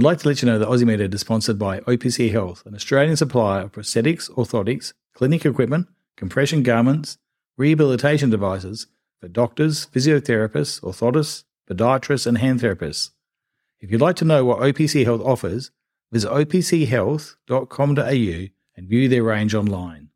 I'd like to let you know that MedEd is sponsored by OPC Health, an Australian supplier of prosthetics, orthotics, clinic equipment, compression garments, rehabilitation devices for doctors, physiotherapists, orthotists, podiatrists, and hand therapists. If you'd like to know what OPC Health offers, visit opchealth.com.au and view their range online.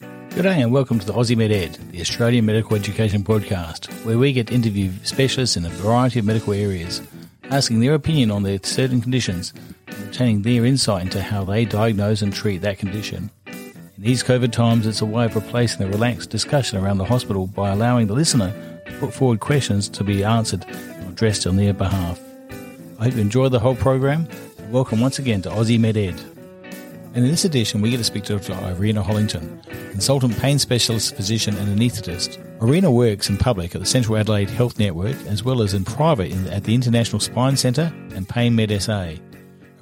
Good day and welcome to the Aussie Med Ed, the Australian Medical Education Podcast, where we get to interview specialists in a variety of medical areas, asking their opinion on their certain conditions and obtaining their insight into how they diagnose and treat that condition. In these COVID times, it's a way of replacing the relaxed discussion around the hospital by allowing the listener to put forward questions to be answered and addressed on their behalf. I hope you enjoy the whole program welcome once again to Aussie Med Ed. And in this edition, we get to speak to Dr. Irina Hollington, consultant pain specialist, physician, and anaesthetist. Irina works in public at the Central Adelaide Health Network as well as in private in, at the International Spine Centre and Pain Med SA.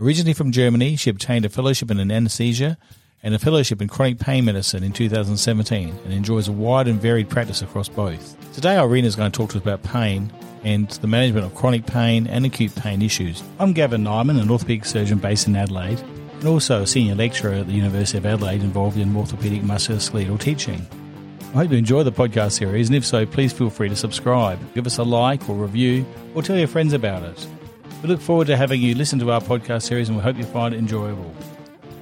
Originally from Germany, she obtained a fellowship in anaesthesia and a fellowship in chronic pain medicine in 2017 and enjoys a wide and varied practice across both. Today, Irina is going to talk to us about pain and the management of chronic pain and acute pain issues. I'm Gavin Nimon, an orthopaedic surgeon based in Adelaide, and also a senior lecturer at the University of Adelaide involved in orthopaedic musculoskeletal teaching. I hope you enjoy the podcast series, and if so, please feel free to subscribe, give us a like or review, or tell your friends about it. We look forward to having you listen to our podcast series, and we hope you find it enjoyable.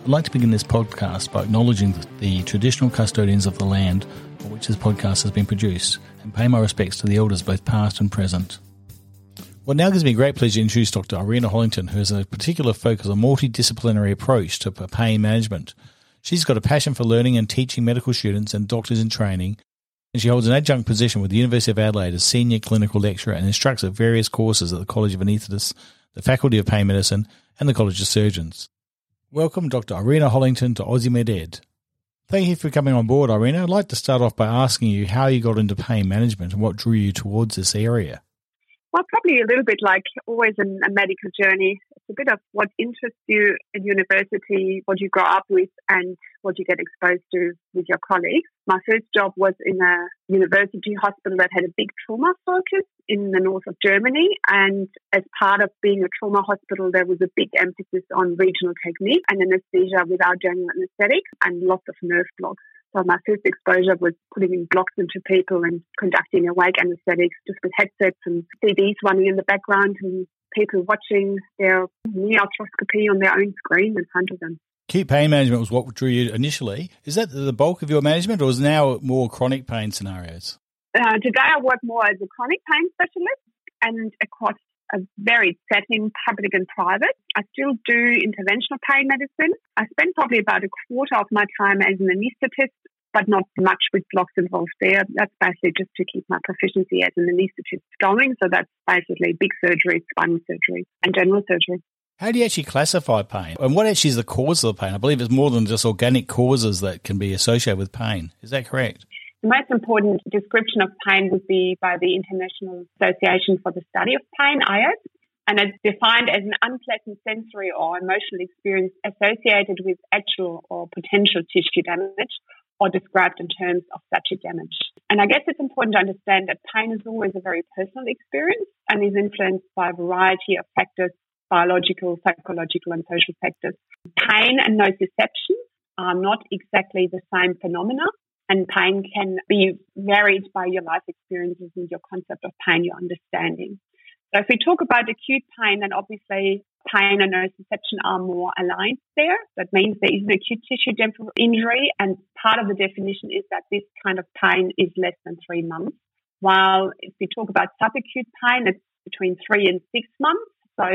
I'd like to begin this podcast by acknowledging the traditional custodians of the land on which this podcast has been produced, and pay my respects to the elders both past and present. Well, now gives me great pleasure to introduce Dr. Irina Hollington, who has a particular focus on multidisciplinary approach to pain management. She's got a passion for learning and teaching medical students and doctors in training, and she holds an adjunct position with the University of Adelaide as senior clinical lecturer and instructs at various courses at the College of Anaesthetists, the Faculty of Pain Medicine, and the College of Surgeons. Welcome, Dr. Irina Hollington, to Aussie Med Ed. Thank you for coming on board, Irina. I'd like to start off by asking you how you got into pain management and what drew you towards this area. Well, probably a little bit like always in a medical journey. It's a bit of what interests you in university, what you grow up with, and what you get exposed to with your colleagues. My first job was in a university hospital that had a big trauma focus in the north of Germany. And as part of being a trauma hospital, there was a big emphasis on regional technique and anesthesia without general anesthetic and lots of nerve blocks. So my first exposure was putting in blocks into people and conducting awake anesthetics just with headsets and CDs running in the background and people watching their knee arthroscopy on their own screen in front of them. Acute pain management was what drew you initially. Is that the bulk of your management or is now more chronic pain scenarios? Uh, today I work more as a chronic pain specialist and across a varied setting, public and private. I still do interventional pain medicine. I spend probably about a quarter of my time as an anaesthetist, but not much with blocks involved there. That's basically just to keep my proficiency as an anaesthetist going. So that's basically big surgery, spinal surgery, and general surgery. How do you actually classify pain? And what actually is the cause of the pain? I believe it's more than just organic causes that can be associated with pain. Is that correct? The most important description of pain would be by the International Association for the Study of Pain, IASP, and it's defined as an unpleasant sensory or emotional experience associated with actual or potential tissue damage or described in terms of such a damage. And I guess it's important to understand that pain is always a very personal experience and is influenced by a variety of factors, biological, psychological, and social factors. Pain and nociception are not exactly the same phenomena and pain can be varied by your life experiences and your concept of pain, your understanding. So if we talk about acute pain, then obviously pain and nociception are more aligned there. That means there is an acute tissue injury, and part of the definition is that this kind of pain is less than three months. While if we talk about subacute pain, it's between three and six months. So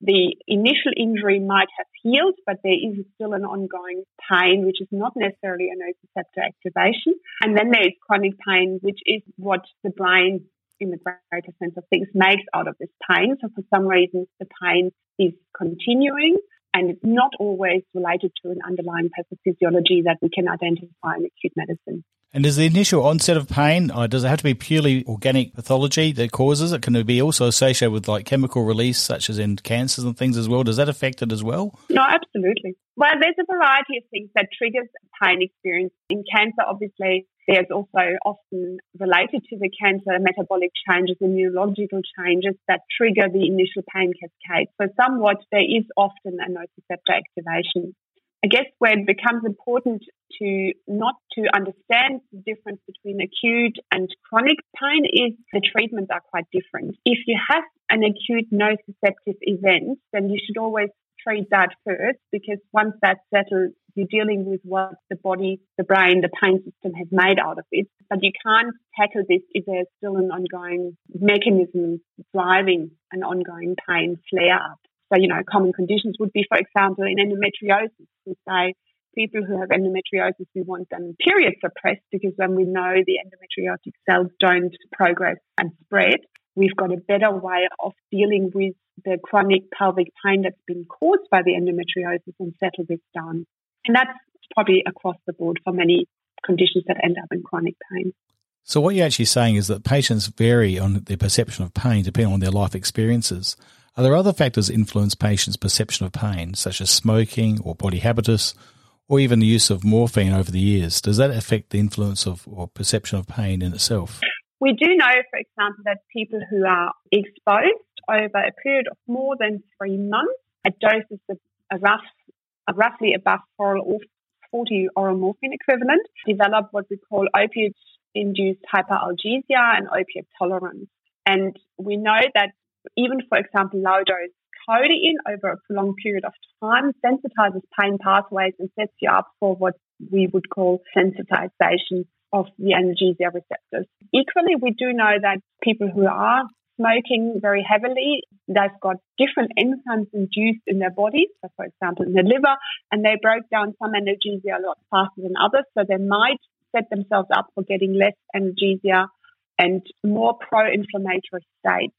the initial injury might have healed, but there is still an ongoing pain, which is not necessarily a nociceptor activation. And then there is chronic pain, which is what the brain, in the greater sense of things, makes out of this pain. So for some reason, the pain is continuing and it's not always related to an underlying pathophysiology that we can identify in acute medicine. And does the initial onset of pain, uh, does it have to be purely organic pathology that causes it? Can it be also associated with like chemical release, such as in cancers and things as well? Does that affect it as well? No, absolutely. Well, there's a variety of things that triggers pain experience. In cancer, obviously, there's also often related to the cancer metabolic changes and neurological changes that trigger the initial pain cascade. So somewhat there is often a nociceptor activation. I guess where it becomes important to not to understand the difference between acute and chronic pain is the treatments are quite different. If you have an acute nociceptive event, then you should always treat that first because once that's settled, you're dealing with what the body, the brain, the pain system has made out of it. But you can't tackle this if there's still an ongoing mechanism driving an ongoing pain flare up. So, you know, common conditions would be, for example, in endometriosis, we say people who have endometriosis, we want them period suppressed because when we know the endometriotic cells don't progress and spread, we've got a better way of dealing with the chronic pelvic pain that's been caused by the endometriosis and settle this down. And that's probably across the board for many conditions that end up in chronic pain. So, what you're actually saying is that patients vary on their perception of pain depending on their life experiences. Are there other factors that influence patients' perception of pain, such as smoking or body habitus, or even the use of morphine over the years? Does that affect the influence of or perception of pain in itself? We do know, for example, that people who are exposed over a period of more than three months at doses of a rough, a roughly above 40 oral morphine equivalent develop what we call opioid induced hyperalgesia and opiate tolerance. And we know that even, for example, low dose codeine over a prolonged period of time sensitizes pain pathways and sets you up for what we would call sensitization of the analgesia receptors. Equally, we do know that people who are smoking very heavily, they've got different enzymes induced in their bodies, so for example in the liver, and they break down some analgesia a lot faster than others, so they might set themselves up for getting less analgesia and more pro-inflammatory states.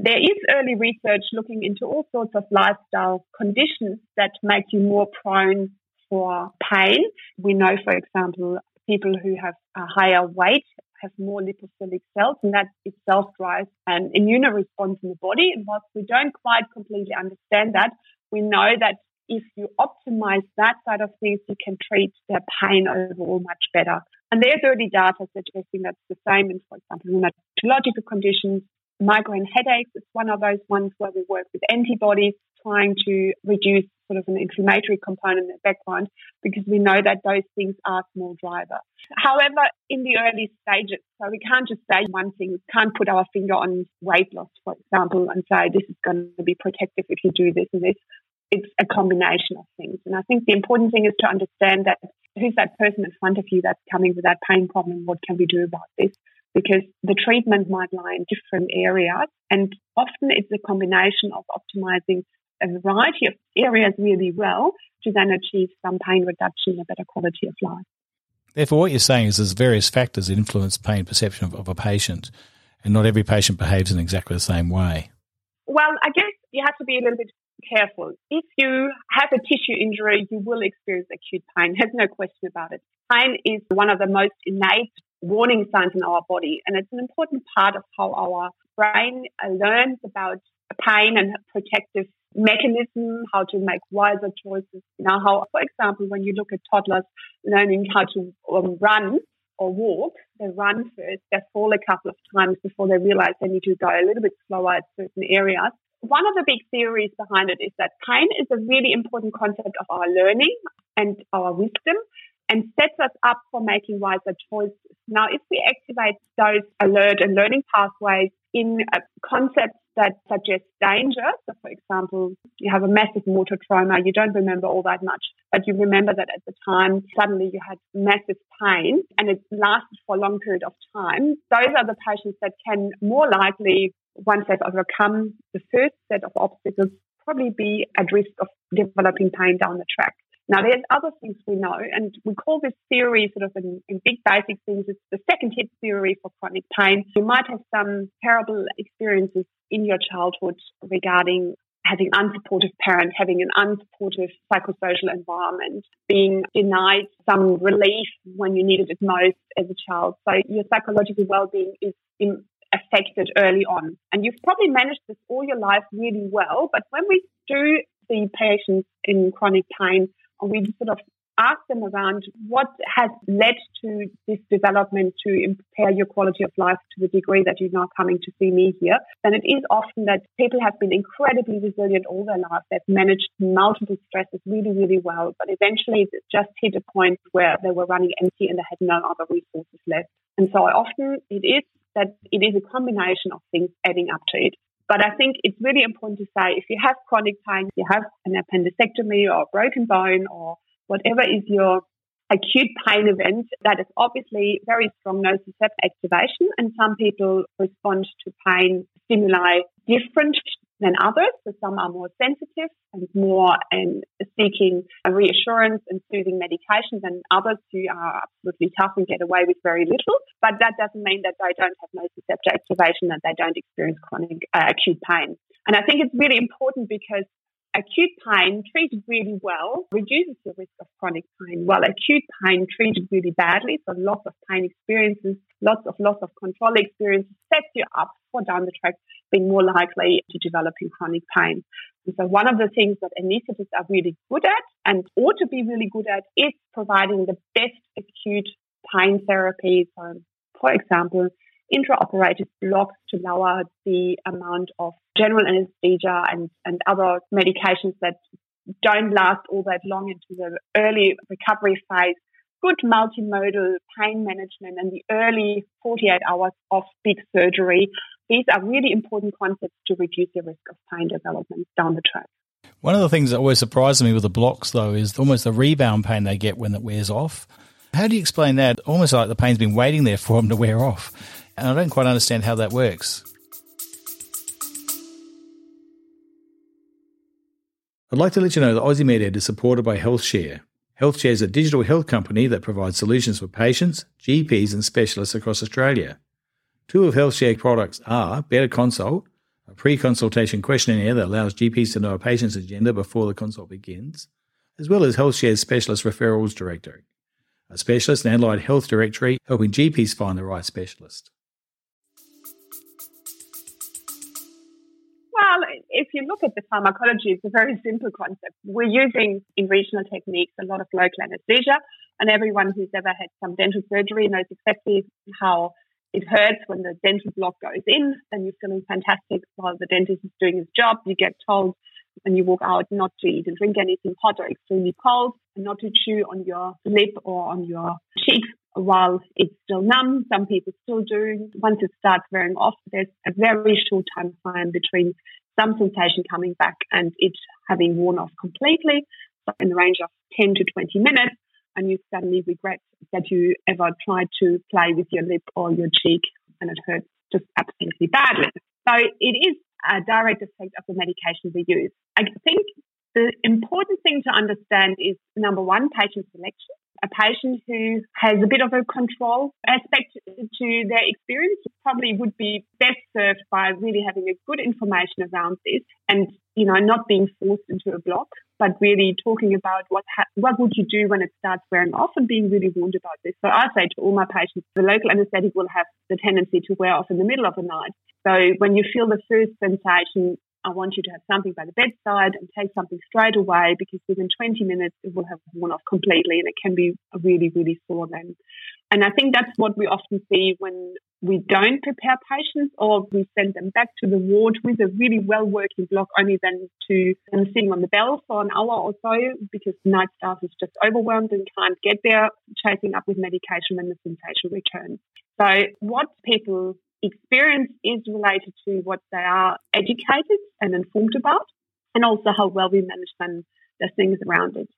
There is early research looking into all sorts of lifestyle conditions that make you more prone for pain. We know, for example, people who have a higher weight have more lipophilic cells, and that itself drives an immune response in the body. And whilst we don't quite completely understand that, we know that if you optimize that side of things, you can treat their pain overall much better. And there's early data suggesting that's the same in, for example, rheumatological conditions. Migraine headaches is one of those ones where we work with antibodies trying to reduce sort of an inflammatory component in the background because we know that those things are small driver. However, in the early stages, so we can't just say one thing, we can't put our finger on weight loss, for example, and say this is going to be protective if you do this and this. It's a combination of things. And I think the important thing is to understand that who's that person in front of you that's coming with that pain problem? What can we do about this? Because the treatment might lie in different areas. And often it's a combination of optimizing a variety of areas really well to then achieve some pain reduction and a better quality of life. Therefore, what you're saying is there's various factors that influence pain perception of, of a patient, and not every patient behaves in exactly the same way. Well, I guess you have to be a little bit careful. If you have a tissue injury, you will experience acute pain. There's no question about it. Pain is one of the most innate warning signs in our body, and it's an important part of how our brain learns about pain and protective mechanism, how to make wiser choices. Now, how, for example, when you look at toddlers learning how to um, run or walk, they run first, they fall a couple of times before they realize they need to go a little bit slower at certain areas. One of the big theories behind it is that pain is a really important concept of our learning and our wisdom and sets us up for making wiser choices. Now, if we activate those alert and learning pathways in concepts that suggest danger, so for example, you have a massive motor trauma, you don't remember all that much, but you remember that at the time suddenly you had massive pain and it lasted for a long period of time, those are the patients that can more likely, once they've overcome the first set of obstacles, probably be at risk of developing pain down the track. Now, there's other things we know, and we call this theory sort of in, in, big basic things, it's the second hit theory for chronic pain. You might have some terrible experiences in your childhood regarding having unsupportive parents, having an unsupportive psychosocial environment, being denied some relief when you needed it most as a child. So your psychological well-being is in, affected early on. And you've probably managed this all your life really well, but when we do see patients in chronic pain, we sort of ask them around what has led to this development to impair your quality of life to the degree that you're now coming to see me here, And it is often that people have been incredibly resilient all their life. They've managed multiple stresses really, really well, but eventually it just hit a point where they were running empty and they had no other resources left. And so often it is that it is a combination of things adding up to it. But I think it's really important to say if you have chronic pain, you have an appendectomy or a broken bone or whatever is your acute pain event, that is obviously very strong nociceptor activation. And some people respond to pain stimuli different than others. So some are more sensitive and more and seeking reassurance and soothing medication than others who are absolutely tough and get away with very little. But that doesn't mean that they don't have nociceptor activation, that they don't experience chronic uh, acute pain. And I think it's really important because acute pain treated really well reduces the risk of chronic pain, while acute pain treated really badly, so lots of pain experiences, lots of loss of control experiences, sets you up for down the track being more likely to developing chronic pain. And so one of the things that anaesthetists are really good at and ought to be really good at is providing the best acute pain therapies. So for example, intraoperative blocks to lower the amount of general anesthesia and, and other medications that don't last all that long into the early recovery phase. Good multimodal pain management and the early 48 hours of big surgery. These are really important concepts to reduce the risk of pain development down the track. One of the things that always surprises me with the blocks, though, is almost the rebound pain they get when it wears off. How do you explain that? Almost like the pain's been waiting there for them to wear off. And I don't quite understand how that works. I'd like to let you know that Aussie MedEd is supported by HealthShare. HealthShare is a digital health company that provides solutions for patients, GPs, and specialists across Australia. Two of HealthShare products are Better Consult, a pre consultation questionnaire that allows GPs to know a patient's agenda before the consult begins, as well as HealthShare's Specialist Referrals Directory, a specialist and allied health directory helping GPs find the right specialist. If you look at the pharmacology, it's a very simple concept. We're using in regional techniques a lot of local anesthesia, and everyone who's ever had some dental surgery knows exactly how it hurts when the dental block goes in. and you're feeling fantastic while the dentist is doing his job. You get told when you walk out not to eat and drink anything hot or extremely cold, and not to chew on your lip or on your cheeks while it's still numb. Some people still do. Once it starts wearing off, there's a very short time frame between some sensation coming back and it having worn off completely. So in the range of 10 to 20 minutes, and you suddenly regret that you ever tried to play with your lip or your cheek and it hurts just absolutely badly. So it is a direct effect of the medication we use. I think the important thing to understand is number one, patient selection a patient who has a bit of a control aspect to their experience probably would be best served by really having a good information around this and you know not being forced into a block but really talking about what ha- what would you do when it starts wearing off and being really warned about this. So i say to all my patients the local anesthetic will have the tendency to wear off in the middle of the night. So when you feel the first sensation I want you to have something by the bedside and take something straight away because within 20 minutes it will have worn off completely and it can be really, really sore then. And I think that's what we often see when we don't prepare patients or we send them back to the ward with a really well working block, only then to them sitting on the bell for an hour or so because the night staff is just overwhelmed and can't get there, chasing up with medication when the sensation returns. So what people experience is related to what they are educated and informed about, and also how well we manage them, the things around it.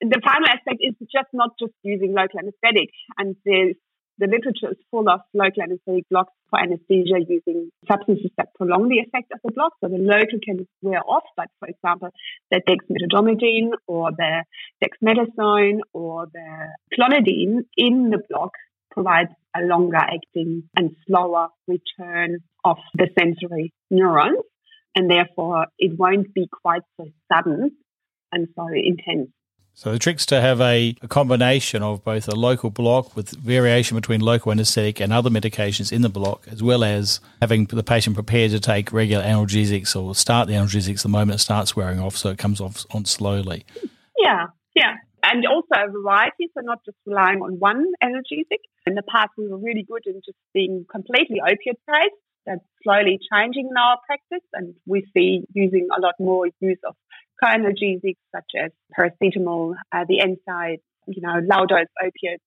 The final aspect is just not just using local anesthetic, and the literature is full of local anesthetic blocks for anesthesia using substances that prolong the effect of the block. So the local can wear off, but for example, the dexmedetomidine or the dexamethasone or the clonidine in the block provides a longer acting and slower return of the sensory neurons. And therefore, it won't be quite so sudden and so intense. So the trick's to have a, a, combination of both a local block with variation between local anaesthetic and other medications in the block, as well as having the patient prepared to take regular analgesics or start the analgesics the moment it starts wearing off, so it comes off on slowly. Yeah, yeah. And also a variety, so not just relying on one analgesic. In the past, we were really good in just being completely opiate based. That's slowly changing in our practice, and we see using a lot more use of co-analgesics such as paracetamol, uh, the NSAID, you know, low dose opiates,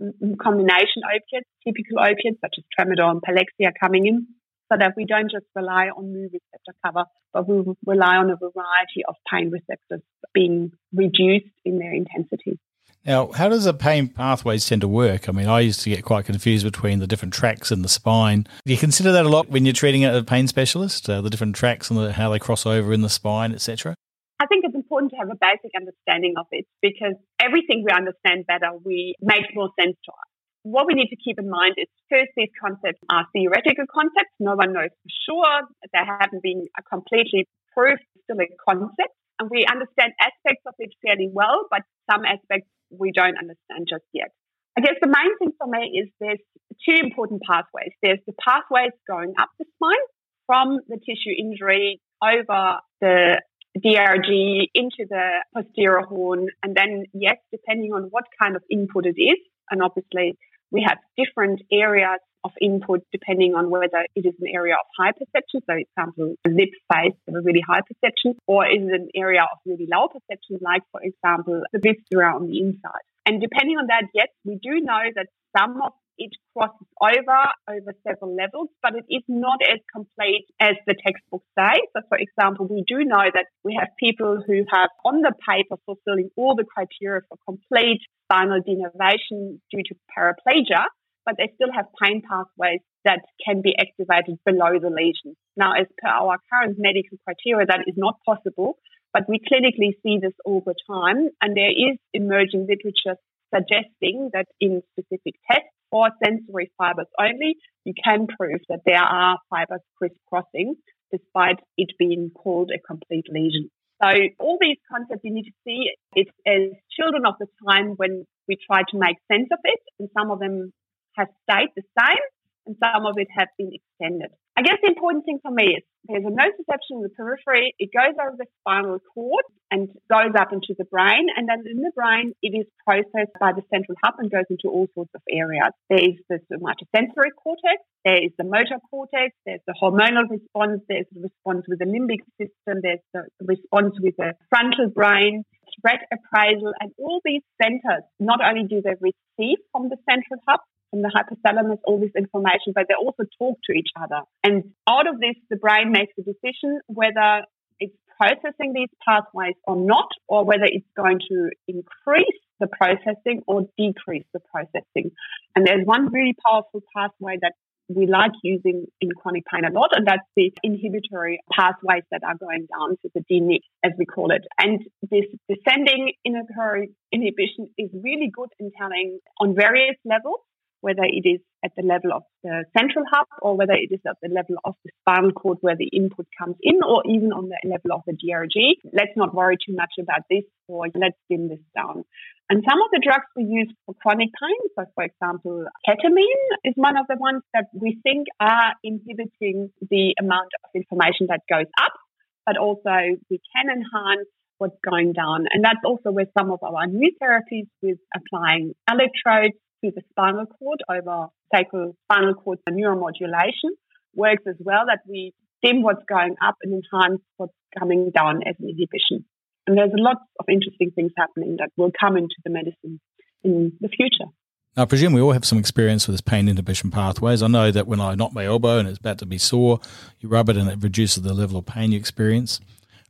um, combination opiates, typical opiates such as tramadol and Palexia coming in, so that we don't just rely on mu receptor cover, but we rely on a variety of pain receptors being reduced in their intensity. Now, how does the pain pathways tend to work? I mean, I used to get quite confused between the different tracks in the spine. Do you consider that a lot when you're treating a pain specialist, uh, the different tracks and the, how they cross over in the spine, etc.? I think it's important to have a basic understanding of it because everything we understand better, we make more sense to us. What we need to keep in mind is first, these concepts are theoretical concepts. No one knows for sure. They haven't been completely proved, still a concept. And we understand aspects of it fairly well, but some aspects we don't understand just yet. I guess the main thing for me is there's two important pathways. There's the pathways going up the spine from the tissue injury over the DRG into the posterior horn. And then, yes, depending on what kind of input it is, and obviously we have different areas of input depending on whether it is an area of high perception, so example, lip face of a really high perception, or is it an area of really low perception, like for example, the viscera on the inside. And depending on that, yes, we do know that some of it crosses over over several levels, but it is not as complete as the textbooks say. So, for example, we do know that we have people who have on the paper fulfilling all the criteria for complete spinal denervation due to paraplegia, but they still have pain pathways that can be activated below the lesion. Now, as per our current medical criteria, that is not possible, but we clinically see this all the time, and there is emerging literature suggesting that in specific tests for sensory fibers only, you can prove that there are fibers crisscrossing despite it being called a complete lesion. So all these concepts you need to see it as children of the time when we try to make sense of it, and some of them have stayed the same, and some of it have been extended. I guess the important thing for me is there's a nociception in the periphery. It goes over the spinal cord and goes up into the brain. And then in the brain, it is processed by the central hub and goes into all sorts of areas. There is the somatosensory cortex. There is the motor cortex. There's the hormonal response. There's the response with the limbic system. There's the response with the frontal brain, threat appraisal. And all these centers, not only do they receive from the central hub, from the hypothalamus all this information, but they also talk to each other. And out of this, the brain makes a decision whether it's processing these pathways or not, or whether it's going to increase the processing or decrease the processing. And there's one really powerful pathway that we like using in chronic pain a lot, and that's the inhibitory pathways that are going down to the DNIC, as we call it. And this descending inhibitory inhibition is really good in telling on various levels whether it is at the level of the central hub or whether it is at the level of the spinal cord where the input comes in or even on the level of the DRG. Let's not worry too much about this or let's dim this down. And some of the drugs we use for chronic pain, so for example, ketamine is one of the ones that we think are inhibiting the amount of information that goes up, but also we can enhance what's going down. And that's also where some of our new therapies with applying electrodes the spinal cord over sacral spinal cord neuromodulation works as well that we dim what's going up and enhance what's coming down as an inhibition. And there's a lot of interesting things happening that will come into the medicine in the future. I presume we all have some experience with this pain inhibition pathways. I know that when I knock my elbow and it's about to be sore, you rub it and it reduces the level of pain you experience.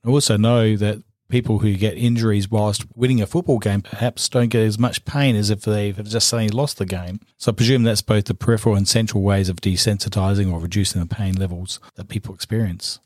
I also know that people who get injuries whilst winning a football game perhaps don't get as much pain as if they've just suddenly lost the game. So I presume that's both the peripheral and central ways of desensitizing or reducing the pain levels that people experience.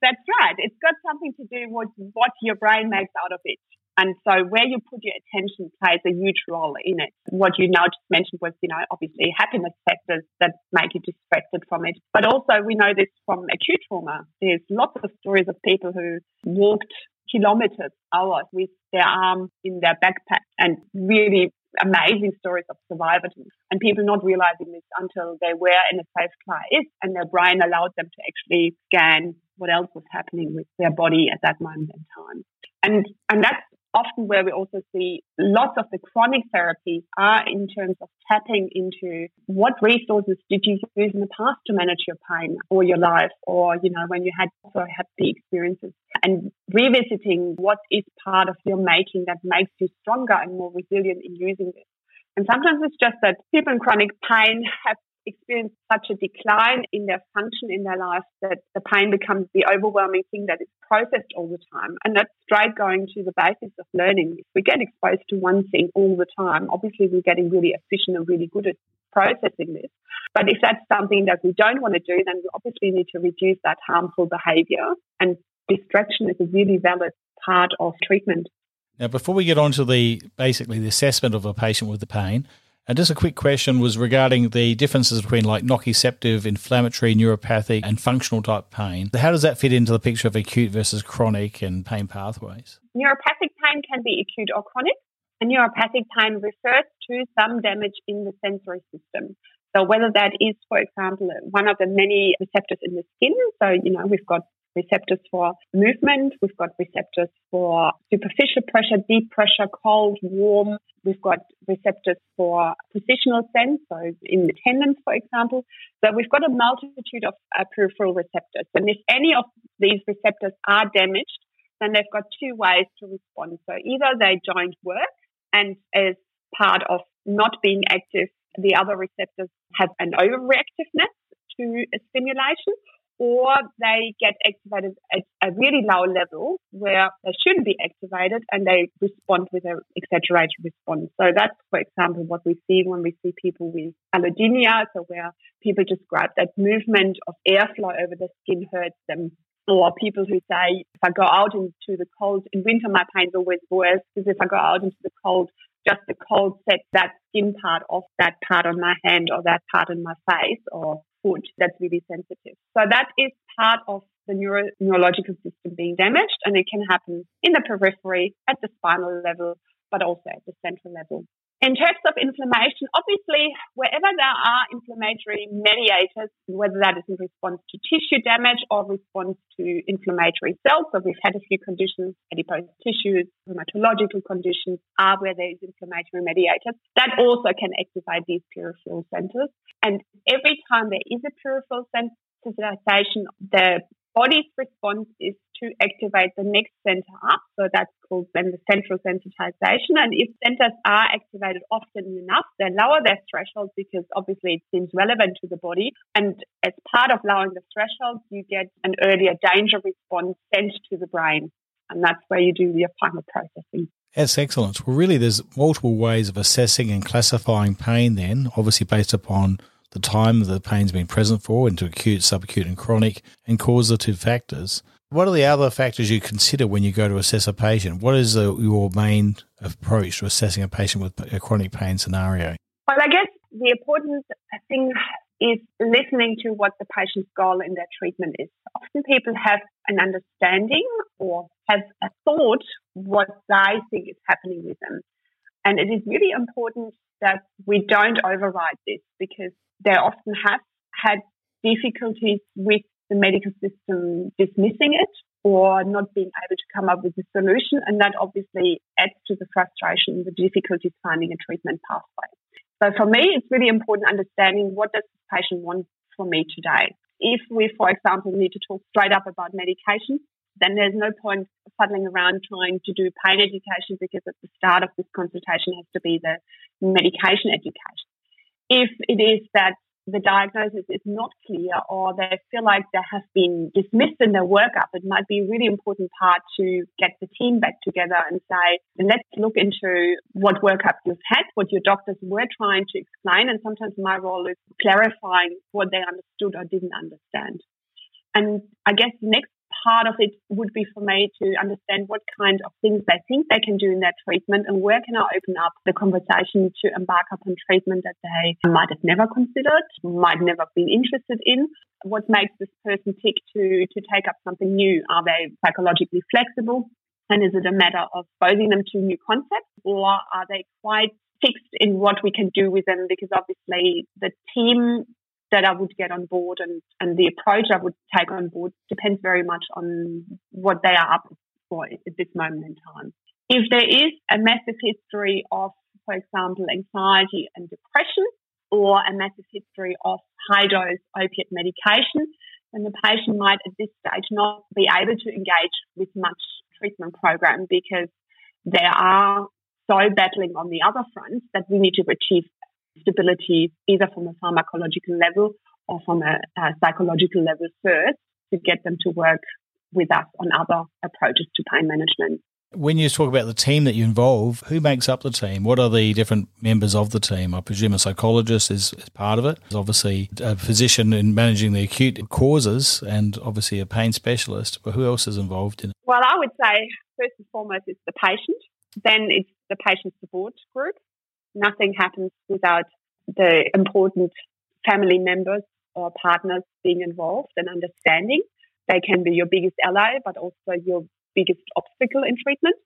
That's right. It's got something to do with what your brain makes out of it. And so where you put your attention plays a huge role in it. What you now just mentioned was, you know, obviously happiness factors that make you distracted from it. But also we know this from acute trauma. There's lots of stories of people who walked kilometers, hours with their arm in their backpack and really amazing stories of survival and people not realizing this until they were in a safe place and their brain allowed them to actually scan what else was happening with their body at that moment in time. And and that's often where we also see lots of the chronic therapies are in terms of tapping into what resources did you use in the past to manage your pain or your life or, you know, when you had also happy experiences and revisiting what is part of your making that makes you stronger and more resilient in using this. And sometimes it's just that people in chronic pain have experience such a decline in their function in their life that the pain becomes the overwhelming thing that is processed all the time. And that's straight going to the basis of learning. If we get exposed to one thing all the time, obviously we're getting really efficient and really good at processing this. But if that's something that we don't want to do, then we obviously need to reduce that harmful behavior. And distraction is a really valid part of treatment. Now, before we get on to the basically the assessment of a patient with the pain, and just a quick question was regarding the differences between like nociceptive, inflammatory, neuropathic, and functional type pain. How does that fit into the picture of acute versus chronic and pain pathways? Neuropathic pain can be acute or chronic. And neuropathic pain refers to some damage in the sensory system. So whether that is, for example, one of the many receptors in the skin. So, you know, we've got receptors for movement. We've got receptors for superficial pressure, deep pressure, cold, warm. We've got receptors for positional sense, so in the tendons, for example. So we've got a multitude of uh, peripheral receptors. And if any of these receptors are damaged, then they've got two ways to respond. So either they don't work, and as part of not being active, the other receptors have an overreactiveness to stimulation, or they get activated at a really low level where they shouldn't be activated and they respond with an exaggerated response. So that's, for example, what we see when we see people with allodynia, so where people describe that movement of airflow over the skin hurts them. Or people who say, if I go out into the cold, in winter my pain's always worse because if I go out into the cold, just the cold sets that skin part off that part on my hand or that part in my face or foot that's really sensitive. So that is part of the neuro- neurological system being damaged, and it can happen in the periphery, at the spinal level, but also at the central level. In terms of inflammation, obviously, wherever there are inflammatory mediators, whether that is in response to tissue damage or response to inflammatory cells, so we've had a few conditions, adipose tissues, rheumatological conditions are where there is inflammatory mediators, that also can activate these peripheral centers. And every time there is a peripheral sensitization, the body's response is to activate the next center up. So that's called then the central sensitization. And if centers are activated often enough, they lower their threshold because obviously it seems relevant to the body. And as part of lowering the threshold, you get an earlier danger response sent to the brain. And that's where you do your final processing. That's excellent. Well, really, there's multiple ways of assessing and classifying pain, then, obviously based upon the time the pain's been present for into acute, subacute, and chronic, and causative factors. What are the other factors you consider when you go to assess a patient? What is uh, your main approach to assessing a patient with a chronic pain scenario? Well, I guess the important thing is listening to what the patient's goal in their treatment is. Often people have an understanding or have a thought what they think is happening with them. And it is really important that we don't override this because they often have had difficulties with the medical system dismissing it or not being able to come up with a solution. And that obviously adds to the frustration, the difficulties finding a treatment pathway. So for me, it's really important understanding what does this patient want from me today. If we, for example, need to talk straight up about medication, then there's no point fuddling around trying to do pain education because at the start of this consultation has to be the medication education if it is that the diagnosis is not clear or they feel like they have been dismissed in their workup, it might be a really important part to get the team back together and say, let's look into what workup you've had, what your doctors were trying to explain. And sometimes my role is clarifying what they understood or didn't understand. And I guess the next part of it would be for me to understand what kind of things they think they can do in their treatment and where can I open up the conversation to embark upon treatment that they might have never considered, might never been interested in. What makes this person tick to, to take up something new? Are they psychologically flexible? And is it a matter of exposing them to new concepts or are they quite fixed in what we can do with them? Because obviously the team that I would get on board and, and the approach I would take on board depends very much on what they are up for at this moment in time. If there is a massive history of, for example, anxiety and depression, or a massive history of high dose opiate medication, then the patient might at this stage not be able to engage with much treatment program because they are so battling on the other fronts that we need to achieve stability either from a pharmacological level or from a, a psychological level first to get them to work with us on other approaches to pain management. When you talk about the team that you involve, who makes up the team? What are the different members of the team? I presume a psychologist is, is part of it. There's obviously a physician in managing the acute causes and obviously a pain specialist. But who else is involved in it? Well, I would say first and foremost it's the patient. Then it's the patient support group. Nothing happens without the important family members or partners being involved and understanding. They can be your biggest ally, but also your biggest obstacle in treatment.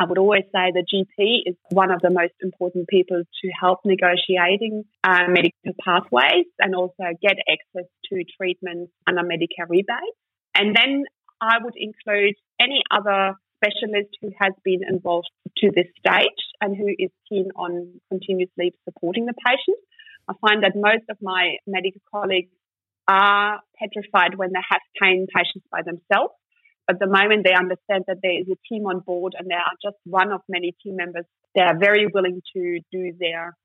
I would always say the GP is one of the most important people to help negotiating uh, medical pathways and also get access to treatment under Medicare rebate. And then I would include any other specialist who has been involved to this stage and who is keen on continuously supporting the patient. I find that most of my medical colleagues are petrified when they have pain patients by themselves. But the moment they understand that there is a team on board and they are just one of many team members, they are very willing to do their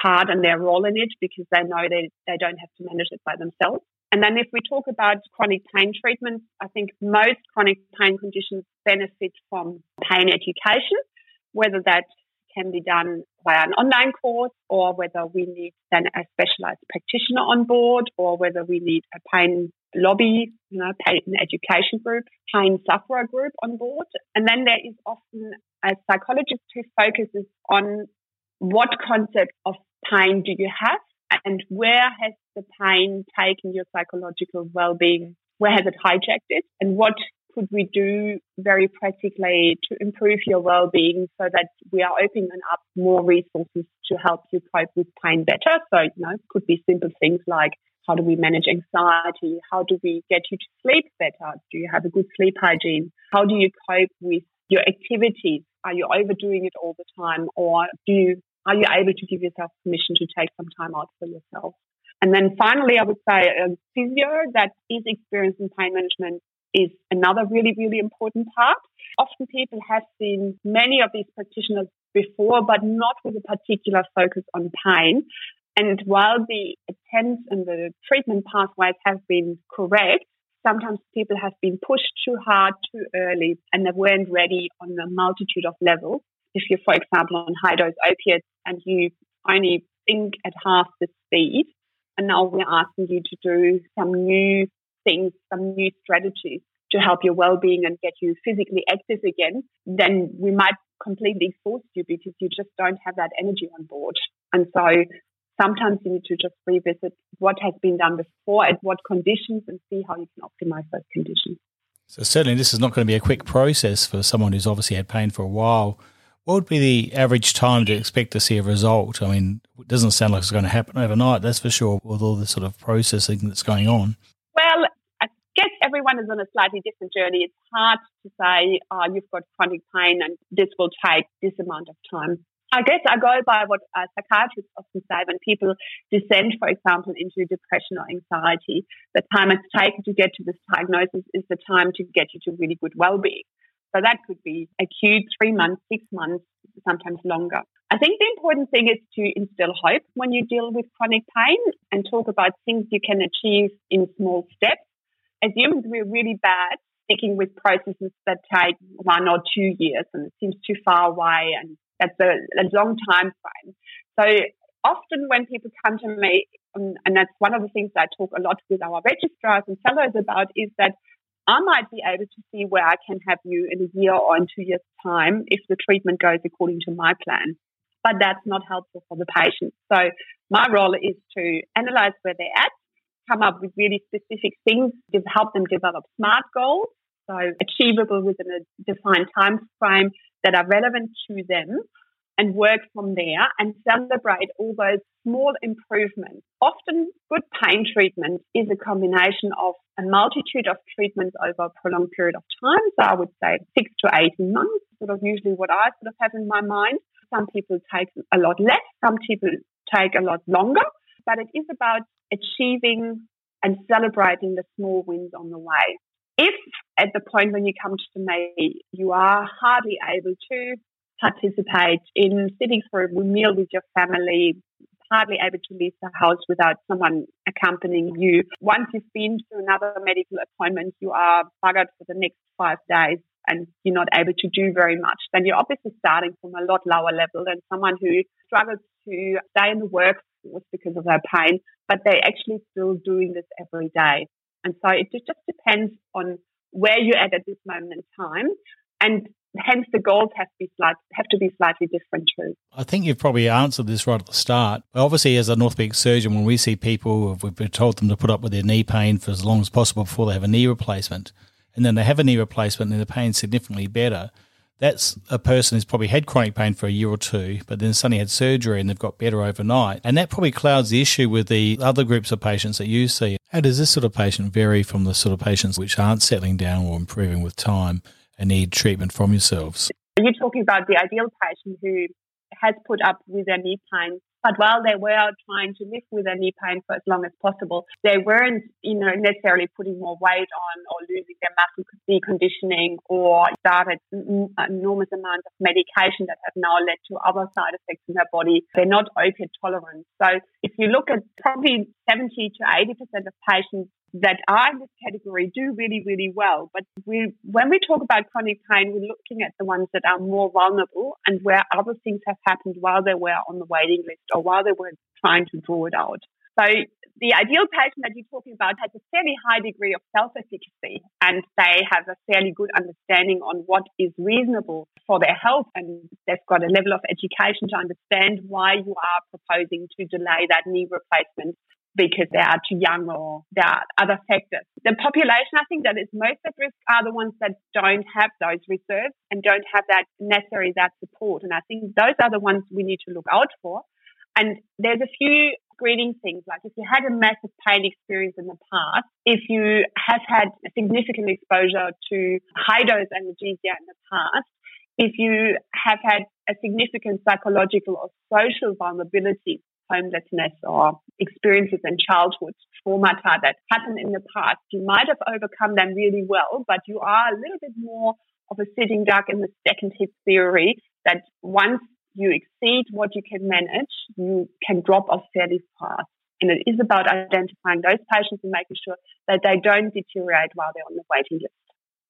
part and their role in it because they know they, they don't have to manage it by themselves. And then if we talk about chronic pain treatments, I think most chronic pain conditions benefit from pain education, whether that can be done via an online course or whether we need then a specialized practitioner on board or whether we need a pain lobby, you know, pain education group, pain sufferer group on board. And then there is often a psychologist who focuses on what concept of pain do you have and where has the pain taken your psychological well-being? Where has it hijacked it? And what could we do very practically to improve your well-being so that we are opening up more resources to help you cope with pain better? So, you know, it could be simple things like how do we manage anxiety? How do we get you to sleep better? Do you have a good sleep hygiene? How do you cope with your activities? Are you overdoing it all the time or do you are you able to give yourself permission to take some time out for yourself? And then finally, I would say a physio that is experienced in pain management is another really, really important part. Often people have seen many of these practitioners before, but not with a particular focus on pain. And while the attempts and the treatment pathways have been correct, sometimes people have been pushed too hard too early and they weren't ready on a multitude of levels. If you're, for example, on high dose opiates and you only think at half the speed, and now we're asking you to do some new things, some new strategies to help your well-being and get you physically active again, then we might completely exhaust you because you just don't have that energy on board. And so sometimes you need to just revisit what has been done before, at what conditions, and see how you can optimize those conditions. So certainly this is not going to be a quick process for someone who's obviously had pain for a while. What would be the average time to expect to see a result? I mean, it doesn't sound like it's going to happen overnight, that's for sure, with all the sort of processing that's going on. Well, I guess everyone is on a slightly different journey. It's hard to say, oh, you've got chronic pain and this will take this amount of time. I guess I go by what uh, psychiatrists often say when people descend, for example, into depression or anxiety. The time it's taken to get to this diagnosis is the time to get you to really good well-being. So that could be acute, three months, six months, sometimes longer. I think the important thing is to instill hope when you deal with chronic pain and talk about things you can achieve in small steps. As humans, we're really bad sticking with processes that take one or two years and it seems too far away and that's a, a long time frame. So often when people come to me, um, and that's one of the things I talk a lot with our registrars and fellows about, is that I might be able to see where I can have you in a year or in two years' time if the treatment goes according to my plan. But that's not helpful for the patient. So my role is to analyze where they're at, come up with really specific things to help them develop smart goals, so achievable within a defined time frame that are relevant to them. And work from there and celebrate all those small improvements. Often, good pain treatment is a combination of a multitude of treatments over a prolonged period of time. So, I would say six to 18 months, sort of usually what I sort of have in my mind. Some people take a lot less, some people take a lot longer, but it is about achieving and celebrating the small wins on the way. If at the point when you come to me, you are hardly able to participate in sitting for a meal with your family, hardly able to leave the house without someone accompanying you. Once you've been to another medical appointment, you are buggered for the next five days and you're not able to do very much, then you're obviously starting from a lot lower level than someone who struggles to stay in the workforce because of their pain, but they're actually still doing this every day. And so it just depends on where you're at at this moment in time. And hence the goals have to be slight, have to be slightly different too. I think you've probably answered this right at the start. Obviously, as an orthopedic surgeon, when we see people, we've been told them to put up with their knee pain for as long as possible before they have a knee replacement, and then they have a knee replacement and the pain's significantly better. That's a person who's probably had chronic pain for a year or two, but then suddenly had surgery and they've got better overnight. And that probably clouds the issue with the other groups of patients that you see. How does this sort of patient vary from the sort of patients which aren't settling down or improving with time? And need treatment from yourselves? You're you talking about the ideal patient who has put up with their knee pain but while they were trying to live with their knee pain for as long as possible, they weren't, you know, necessarily putting more weight on or losing their muscle deconditioning or started an enormous amounts of medication that have now led to other side effects in their body. They're not opiate tolerant. So if you look at probably 70 to 80% of patients that are in this category do really, really well. But we, when we talk about chronic pain, we're looking at the ones that are more vulnerable and where other things have happened while they were on the waiting list or while they were trying to draw it out. So the ideal patient that you're talking about has a fairly high degree of self-efficacy and they have a fairly good understanding on what is reasonable for their health and they've got a level of education to understand why you are proposing to delay that knee replacement because they are too young or there are other factors. The population, I think, that is most at risk are the ones that don't have those reserves and don't have that necessary that support. And I think those are the ones we need to look out for. And there's a few screening things, like if you had a massive pain experience in the past, if you have had significant exposure to high dose analgesia in the past, if you have had a significant psychological or social vulnerability homelessness or experiences and childhood, traumata that happened in the past. You might have overcome them really well, but you are a little bit more of a sitting duck in the second hit theory that once you exceed what you can manage, you can drop off fairly fast. And it is about identifying those patients and making sure that they don't deteriorate while they're on the waiting list.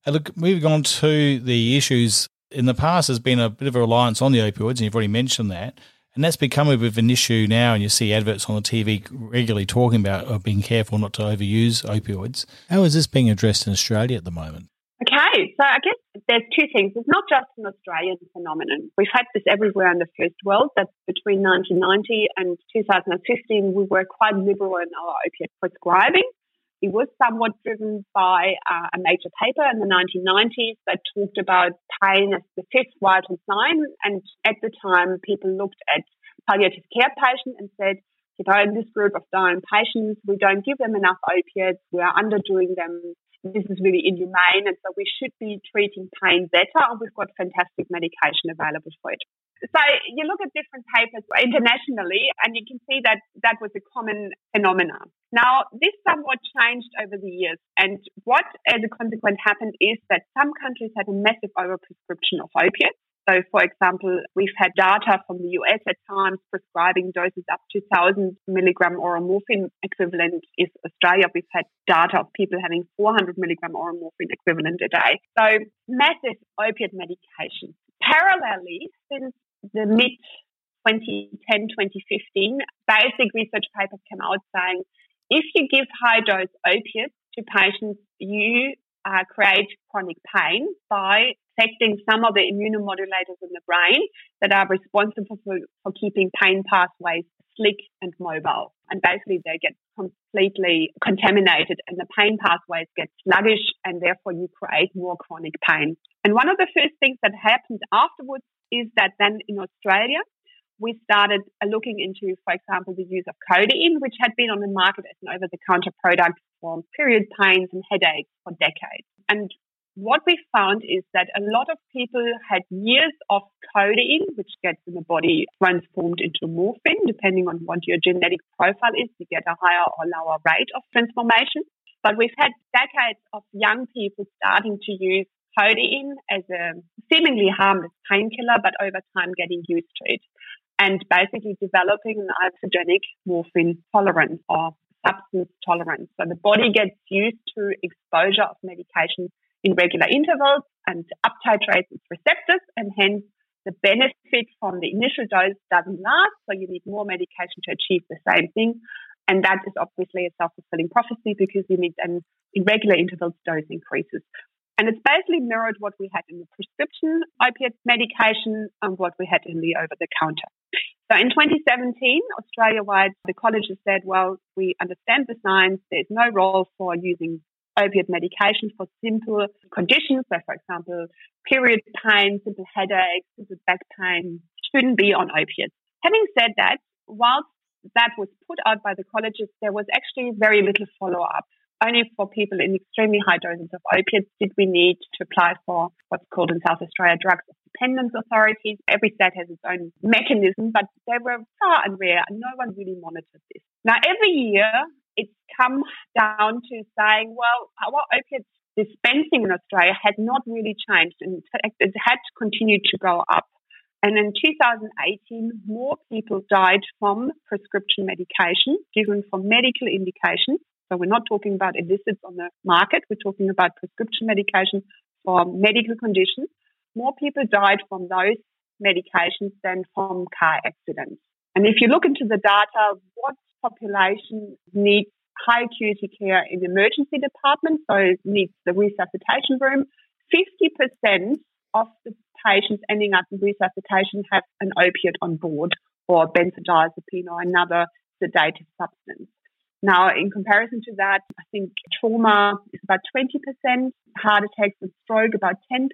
Hey, look, moving on to the issues in the past, there's been a bit of a reliance on the opioids, and you've already mentioned that. And that's become a bit of an issue now, and you see adverts on the TV regularly talking about uh, being careful not to overuse opioids. How is this being addressed in Australia at the moment? Okay, so I guess there's two things. It's not just an Australian phenomenon. We've had this everywhere in the first world that between 1990 and 2015, we were quite liberal in our opiate prescribing. It was somewhat driven by uh, a major paper in the 1990s that talked about pain as the fifth vital sign. And at the time, people looked at palliative care patients and said, you know, in this group of dying patients, we don't give them enough opiates, we are underdoing them. This is really inhumane, and so we should be treating pain better, and we've got fantastic medication available for it. So you look at different papers internationally, and you can see that that was a common phenomenon. Now, this somewhat changed over the years, and what, as a consequence, happened is that some countries had a massive overprescription of opiates. So, for example, we've had data from the US at times prescribing doses up to 1,000 milligram oral morphine equivalent. Is Australia, we've had data of people having 400 milligram oral morphine equivalent a day. So, massive opiate medication. Parallelly, since the mid 2010, 2015, basic research papers came out saying if you give high dose opiates to patients, you uh, create chronic pain by affecting some of the immunomodulators in the brain that are responsible for, for keeping pain pathways slick and mobile. And basically, they get completely contaminated and the pain pathways get sluggish, and therefore, you create more chronic pain. And one of the first things that happened afterwards is that then in Australia, we started looking into, for example, the use of codeine, which had been on the market as an over the counter product for period pains and headaches for decades. And what we found is that a lot of people had years of codeine, which gets in the body transformed into morphine, depending on what your genetic profile is, you get a higher or lower rate of transformation. But we've had decades of young people starting to use codeine as a seemingly harmless painkiller, but over time getting used to it and basically developing an iatrogenic morphine tolerance or substance tolerance. So the body gets used to exposure of medication in regular intervals and uptitrates its receptors and hence the benefit from the initial dose doesn't last. So you need more medication to achieve the same thing. And that is obviously a self-fulfilling prophecy because you need an irregular intervals dose increases. And it's basically mirrored what we had in the prescription opiate medication and what we had in the over the counter. So in 2017, Australia wide, the colleges said, well, we understand the science. There's no role for using opiate medication for simple conditions. So, for example, period pain, simple headaches, simple back pain shouldn't be on opiates. Having said that, whilst that was put out by the colleges, there was actually very little follow up only for people in extremely high doses of opiates did we need to apply for what's called in South Australia drugs dependence authorities. Every state has its own mechanism, but they were far and rare, and no one really monitored this. Now, every year it's come down to saying, well, our opiate dispensing in Australia had not really changed. In fact, it had continued to go up. And in 2018, more people died from prescription medication given for medical indications so we're not talking about illicits on the market. We're talking about prescription medication for medical conditions. More people died from those medications than from car accidents. And if you look into the data, what population needs high acuity care in emergency department, so needs the resuscitation room, 50% of the patients ending up in resuscitation have an opiate on board or benzodiazepine or another sedative substance. Now, in comparison to that, I think trauma is about 20%, heart attacks and stroke about 10%.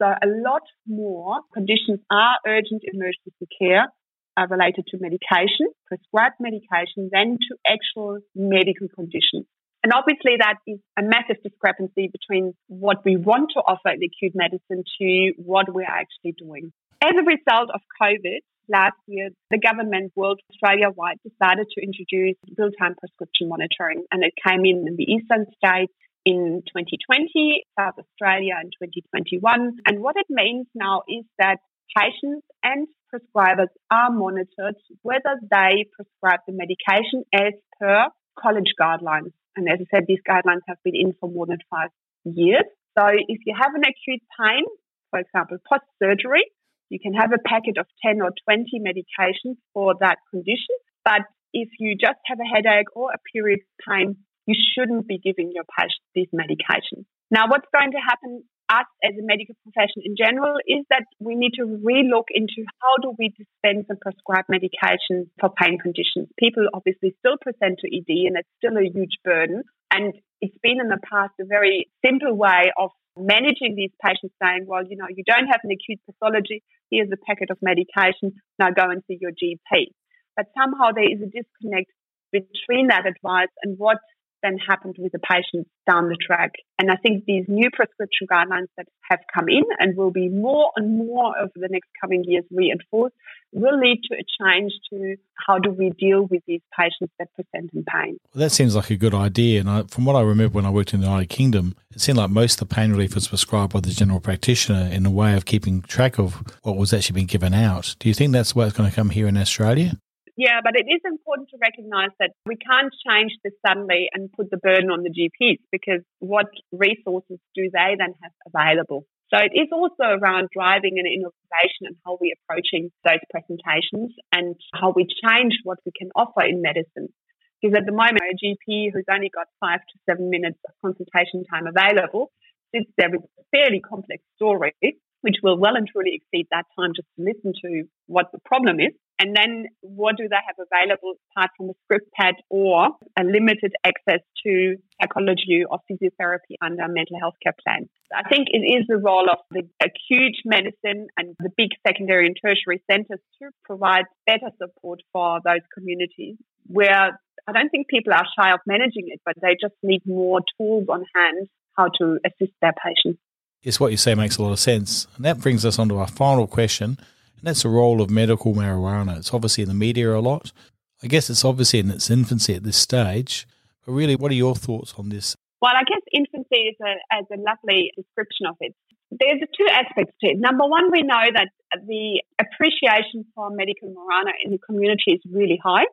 So a lot more conditions are urgent emergency care uh, related to medication, prescribed medication, than to actual medical conditions. And obviously that is a massive discrepancy between what we want to offer in acute medicine to what we're actually doing. As a result of COVID, last year, the government world Australia wide decided to introduce real time prescription monitoring, and it came in in the eastern states in 2020, South Australia in 2021. And what it means now is that patients and prescribers are monitored whether they prescribe the medication as per college guidelines. And as I said, these guidelines have been in for more than five years. So if you have an acute pain, for example, post surgery, you can have a packet of 10 or 20 medications for that condition. But if you just have a headache or a period of pain, you shouldn't be giving your patient these medications. Now, what's going to happen us as a medical profession in general is that we need to relook into how do we dispense and prescribe medications for pain conditions. People obviously still present to ED and it's still a huge burden. And it's been in the past a very simple way of managing these patients saying, well, you know, you don't have an acute pathology. Here's a packet of medication. Now go and see your GP. But somehow there is a disconnect between that advice and what then happened with the patients down the track. And I think these new prescription guidelines that have come in and will be more and more over the next coming years reinforced will lead to a change to how do we deal with these patients that present in pain. Well, that seems like a good idea. And I, from what I remember when I worked in the United Kingdom, it seemed like most of the pain relief was prescribed by the general practitioner in a way of keeping track of what was actually being given out. Do you think that's what's going to come here in Australia? Yeah, but it is important to recognize that we can't change this suddenly and put the burden on the GPs because what resources do they then have available? So it is also around driving an innovation and how we're approaching those presentations and how we change what we can offer in medicine. Because at the moment, a GP who's only got five to seven minutes of consultation time available sits there with a fairly complex story which will well and truly exceed that time just to listen to what the problem is. And then what do they have available apart from a script pad or a limited access to psychology or physiotherapy under mental health care plans? I think it is the role of the acute medicine and the big secondary and tertiary centers to provide better support for those communities where I don't think people are shy of managing it, but they just need more tools on hand how to assist their patients. Yes, what you say makes a lot of sense. And that brings us on to our final question, and that's the role of medical marijuana. It's obviously in the media a lot. I guess it's obviously in its infancy at this stage. But really, what are your thoughts on this? Well, I guess infancy is a, is a lovely description of it. There's two aspects to it. Number one, we know that the appreciation for medical marijuana in the community is really high.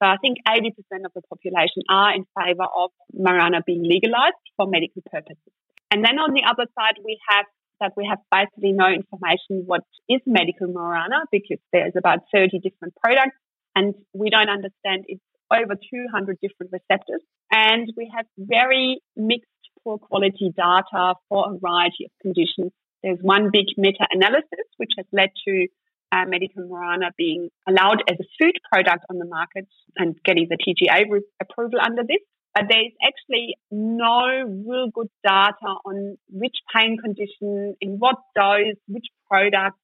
So I think 80% of the population are in favour of marijuana being legalised for medical purposes. And then on the other side, we have that we have basically no information what is medical marijuana because there's about 30 different products and we don't understand it's over 200 different receptors. And we have very mixed, poor quality data for a variety of conditions. There's one big meta analysis which has led to uh, medical marijuana being allowed as a food product on the market and getting the TGA re- approval under this. Uh, but there is actually no real good data on which pain condition, in what dose, which product.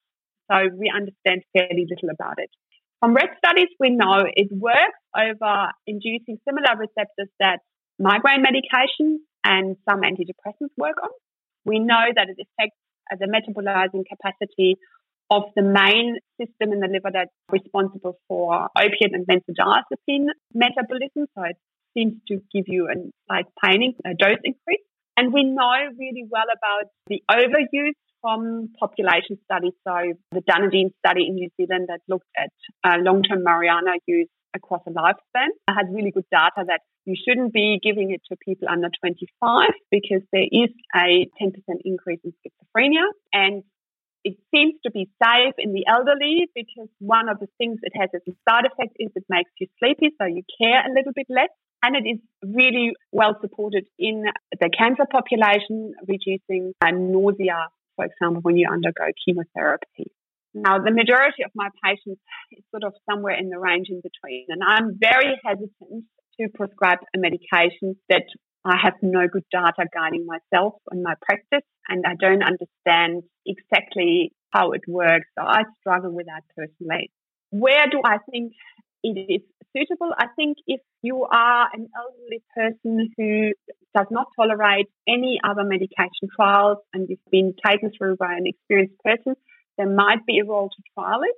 So we understand fairly little about it. From rat studies, we know it works over inducing similar receptors that migraine medication and some antidepressants work on. We know that it affects uh, the metabolizing capacity of the main system in the liver that's responsible for opiate and benzodiazepine metabolism. So it seems to give you a slight pain, in a dose increase. And we know really well about the overuse from population studies. So the Dunedin study in New Zealand that looked at uh, long-term marijuana use across a lifespan had really good data that you shouldn't be giving it to people under 25 because there is a 10% increase in schizophrenia and it seems to be safe in the elderly because one of the things it has as a side effect is it makes you sleepy, so you care a little bit less. And it is really well supported in the cancer population, reducing uh, nausea, for example, when you undergo chemotherapy. Now, the majority of my patients is sort of somewhere in the range in between. And I'm very hesitant to prescribe a medication that I have no good data guiding myself and my practice, and I don't understand exactly how it works. So I struggle with that personally. Where do I think it is suitable? I think if you are an elderly person who does not tolerate any other medication trials and you've been taken through by an experienced person, there might be a role to trial it.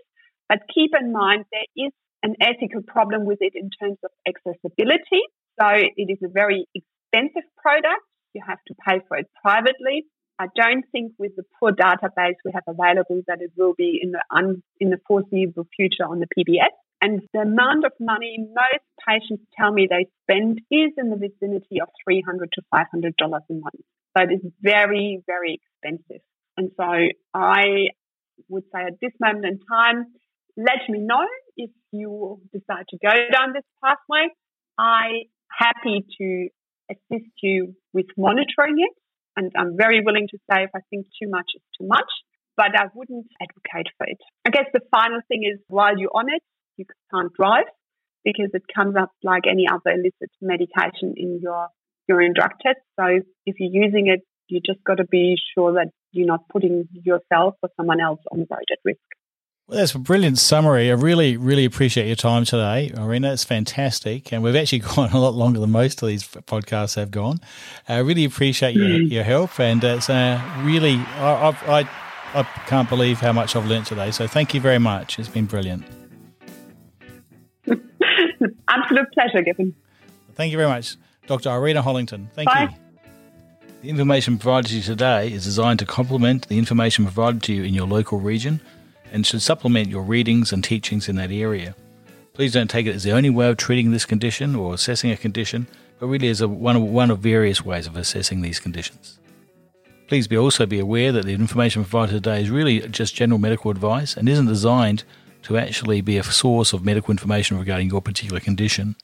But keep in mind there is an ethical problem with it in terms of accessibility. So it is a very expensive product. You have to pay for it privately. I don't think with the poor database we have available that it will be in the un, in the foreseeable future on the PBS. And the amount of money most patients tell me they spend is in the vicinity of $300 to five hundred dollars a month. So it is very, very expensive. And so I would say at this moment in time, let me know if you decide to go down this pathway. I happy to assist you with monitoring it. And I'm very willing to say if I think too much is too much, but I wouldn't advocate for it. I guess the final thing is while you're on it, you can't drive because it comes up like any other illicit medication in your urine drug test. So if you're using it, you just got to be sure that you're not putting yourself or someone else on the road at risk. Well, that's a brilliant summary. I really, really appreciate your time today, Irina. It's fantastic. And we've actually gone a lot longer than most of these podcasts have gone. I really appreciate your, mm. your help. And it's uh, really, I, I, I can't believe how much I've learned today. So thank you very much. It's been brilliant. Absolute pleasure, Gavin. Thank you very much, Dr. Irina Hollington. Thank Bye. you. The information provided to you today is designed to complement the information provided to you in your local region and should supplement your readings and teachings in that area. Please don't take it as the only way of treating this condition or assessing a condition, but really as a, one, of, one of various ways of assessing these conditions. Please be also be aware that the information provided today is really just general medical advice and isn't designed to actually be a source of medical information regarding your particular condition.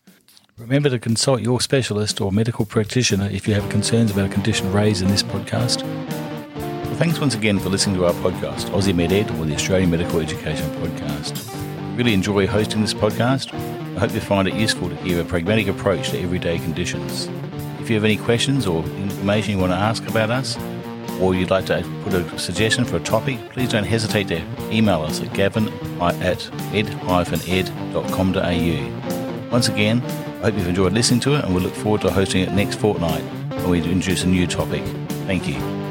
Remember to consult your specialist or medical practitioner if you have concerns about a condition raised in this podcast. Well, thanks once again for listening to our podcast, Aussie Med Ed, or the Australian Medical Education Podcast. Really enjoy hosting this podcast. I hope you find it useful to hear a pragmatic approach to everyday conditions. If you have any questions or information you want to ask about us, or you'd like to put a suggestion for a topic, please don't hesitate to email us at gavin at ed-ed.com.au. Once again, I hope you've enjoyed listening to it and we look forward to hosting it next fortnight when we introduce a new topic. Thank you.